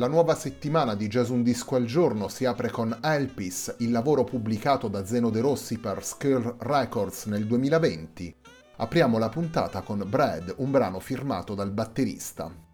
La nuova settimana di Jazz Un Disco al Giorno si apre con Elpis, il lavoro pubblicato da Zeno De Rossi per Skirl Records nel 2020. Apriamo la puntata con Brad, un brano firmato dal batterista.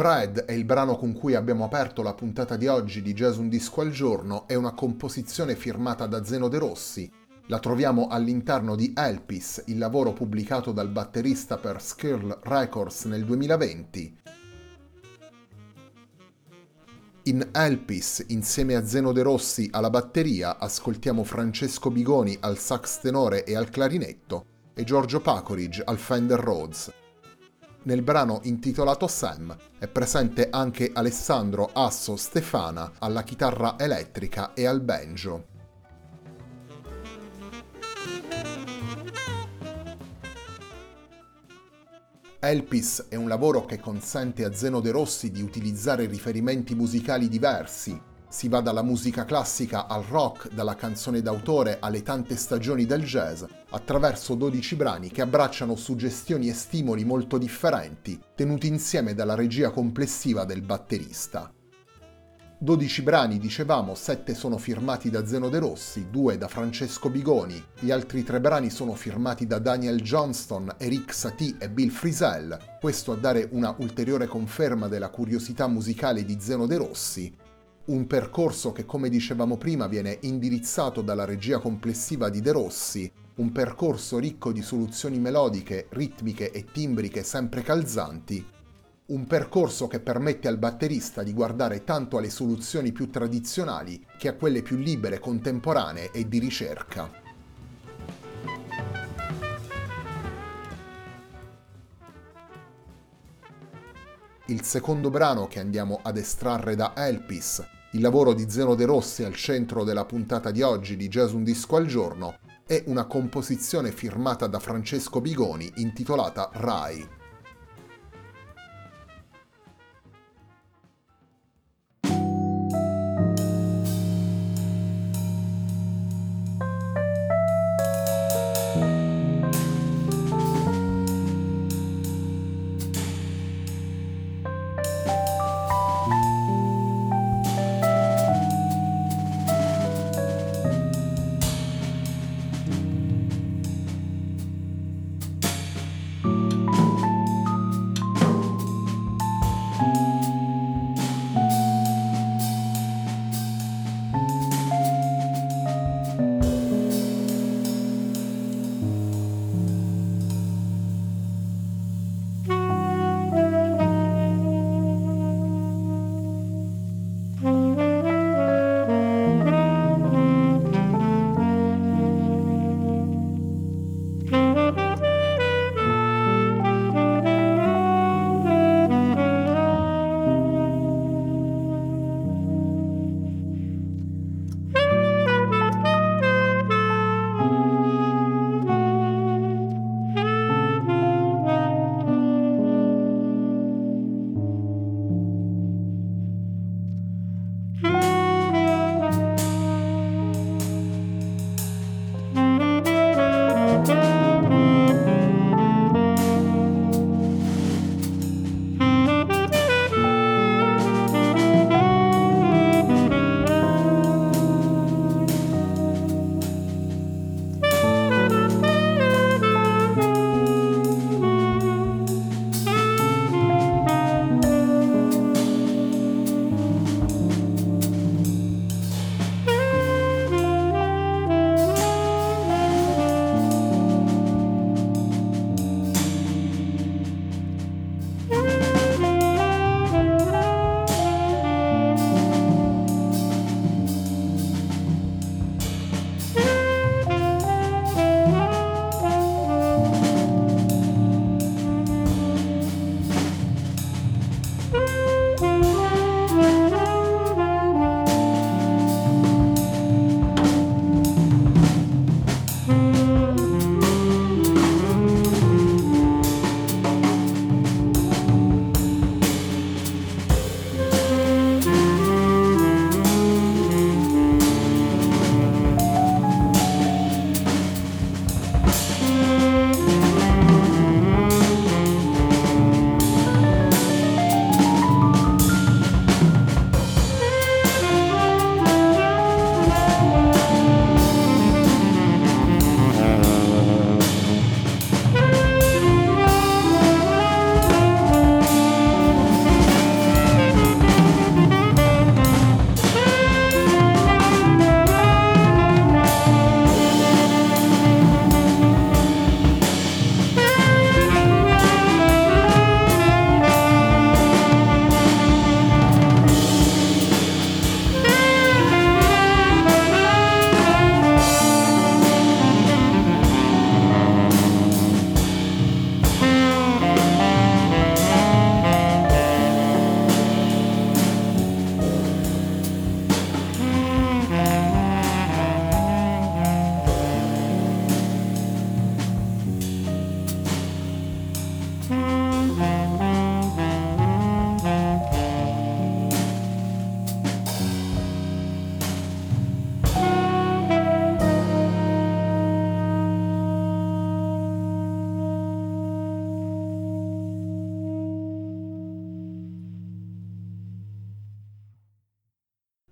Brad è il brano con cui abbiamo aperto la puntata di oggi di Jazz Un Disco al Giorno, è una composizione firmata da Zeno De Rossi. La troviamo all'interno di Elpis, il lavoro pubblicato dal batterista per Skirl Records nel 2020. In Elpis, insieme a Zeno De Rossi alla batteria, ascoltiamo Francesco Bigoni al sax tenore e al clarinetto e Giorgio Pacoridge al Fender Rhodes. Nel brano intitolato Sam è presente anche Alessandro Asso Stefana alla chitarra elettrica e al banjo. Elpis è un lavoro che consente a Zeno De Rossi di utilizzare riferimenti musicali diversi, si va dalla musica classica al rock, dalla canzone d'autore alle tante stagioni del jazz, attraverso 12 brani che abbracciano suggestioni e stimoli molto differenti, tenuti insieme dalla regia complessiva del batterista. 12 brani, dicevamo, 7 sono firmati da Zeno De Rossi, 2 da Francesco Bigoni, gli altri 3 brani sono firmati da Daniel Johnston, Eric Satie e Bill Frisell, questo a dare una ulteriore conferma della curiosità musicale di Zeno De Rossi, un percorso che, come dicevamo prima, viene indirizzato dalla regia complessiva di De Rossi, un percorso ricco di soluzioni melodiche, ritmiche e timbriche sempre calzanti, un percorso che permette al batterista di guardare tanto alle soluzioni più tradizionali che a quelle più libere, contemporanee e di ricerca. Il secondo brano che andiamo ad estrarre da Elpis, il lavoro di Zeno De Rossi al centro della puntata di oggi di Jazz Un Disco al Giorno, è una composizione firmata da Francesco Bigoni intitolata Rai.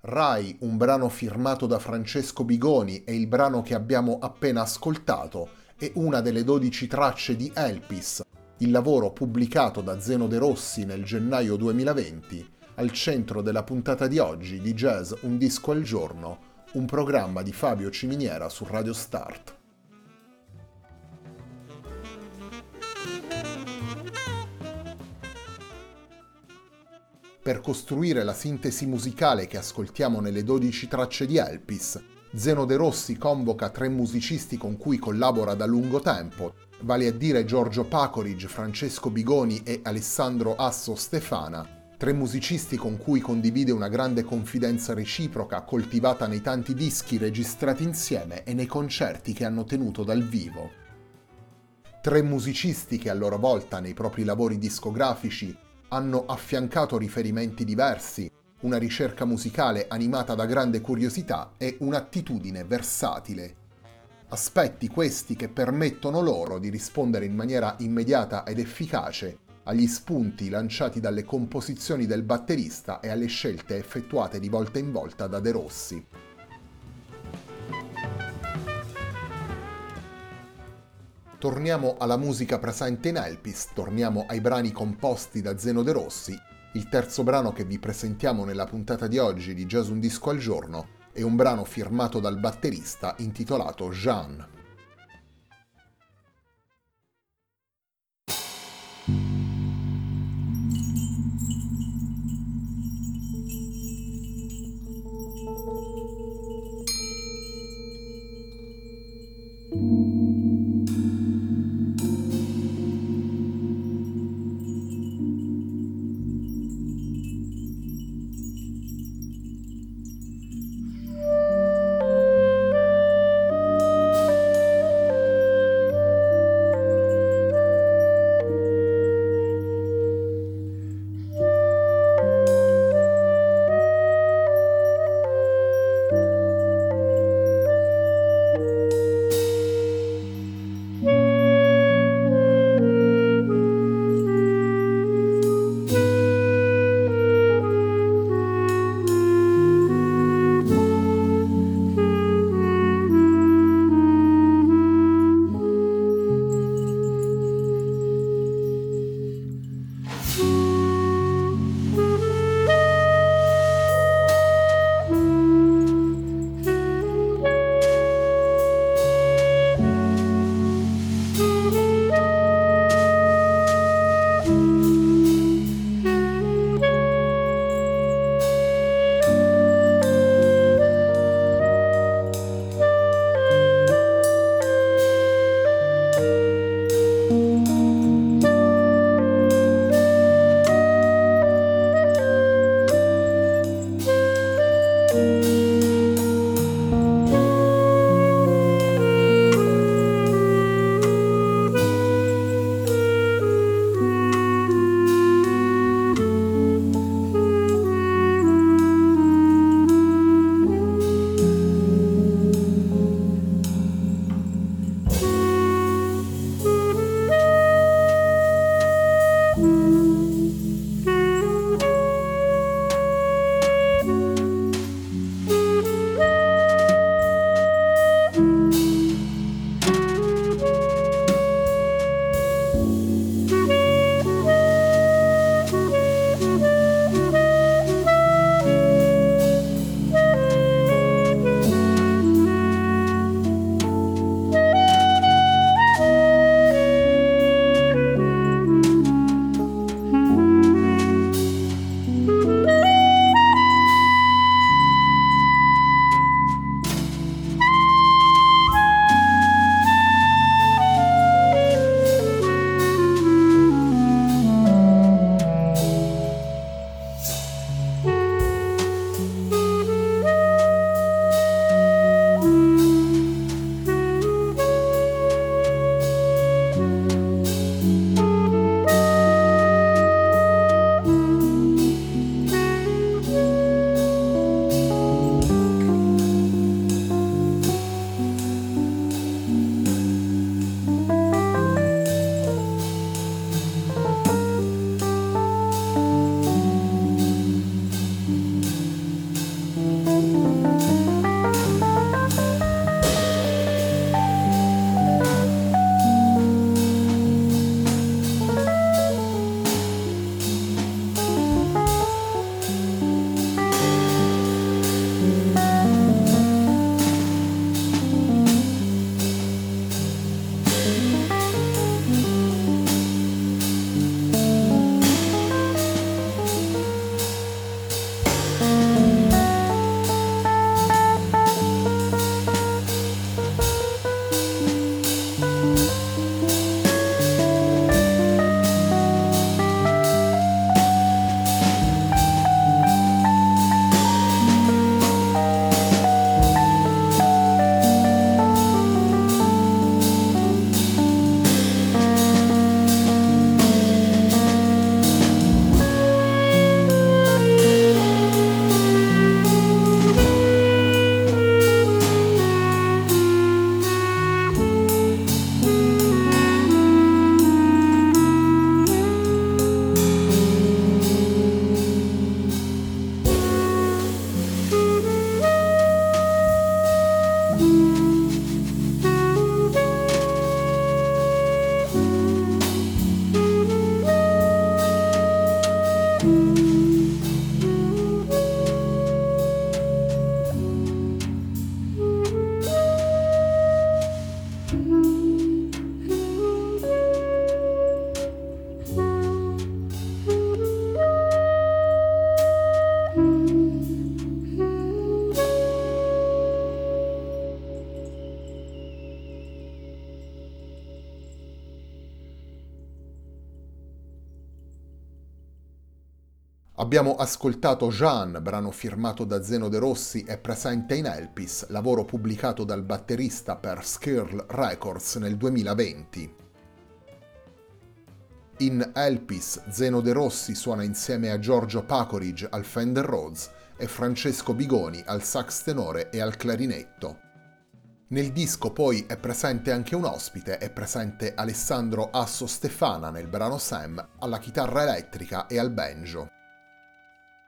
Rai, un brano firmato da Francesco Bigoni e il brano che abbiamo appena ascoltato, è una delle 12 tracce di Elpis, il lavoro pubblicato da Zeno De Rossi nel gennaio 2020, al centro della puntata di oggi di Jazz Un disco al giorno, un programma di Fabio Ciminiera su Radio Start. Per costruire la sintesi musicale che ascoltiamo nelle 12 tracce di Elpis, Zeno De Rossi convoca tre musicisti con cui collabora da lungo tempo, vale a dire Giorgio Pacoric, Francesco Bigoni e Alessandro Asso Stefana, tre musicisti con cui condivide una grande confidenza reciproca coltivata nei tanti dischi registrati insieme e nei concerti che hanno tenuto dal vivo. Tre musicisti che a loro volta nei propri lavori discografici hanno affiancato riferimenti diversi, una ricerca musicale animata da grande curiosità e un'attitudine versatile. Aspetti questi che permettono loro di rispondere in maniera immediata ed efficace agli spunti lanciati dalle composizioni del batterista e alle scelte effettuate di volta in volta da De Rossi. Torniamo alla musica presente in Elpis, torniamo ai brani composti da Zeno De Rossi. Il terzo brano che vi presentiamo nella puntata di oggi di Jazz Un Disco al Giorno è un brano firmato dal batterista intitolato Jean. Abbiamo ascoltato Jean, brano firmato da Zeno De Rossi e presente in Elpis, lavoro pubblicato dal batterista per Skirl Records nel 2020. In Elpis, Zeno De Rossi suona insieme a Giorgio Pacoridge al Fender Rhodes e Francesco Bigoni al sax tenore e al clarinetto. Nel disco poi è presente anche un ospite, è presente Alessandro Asso Stefana nel brano Sam alla chitarra elettrica e al banjo.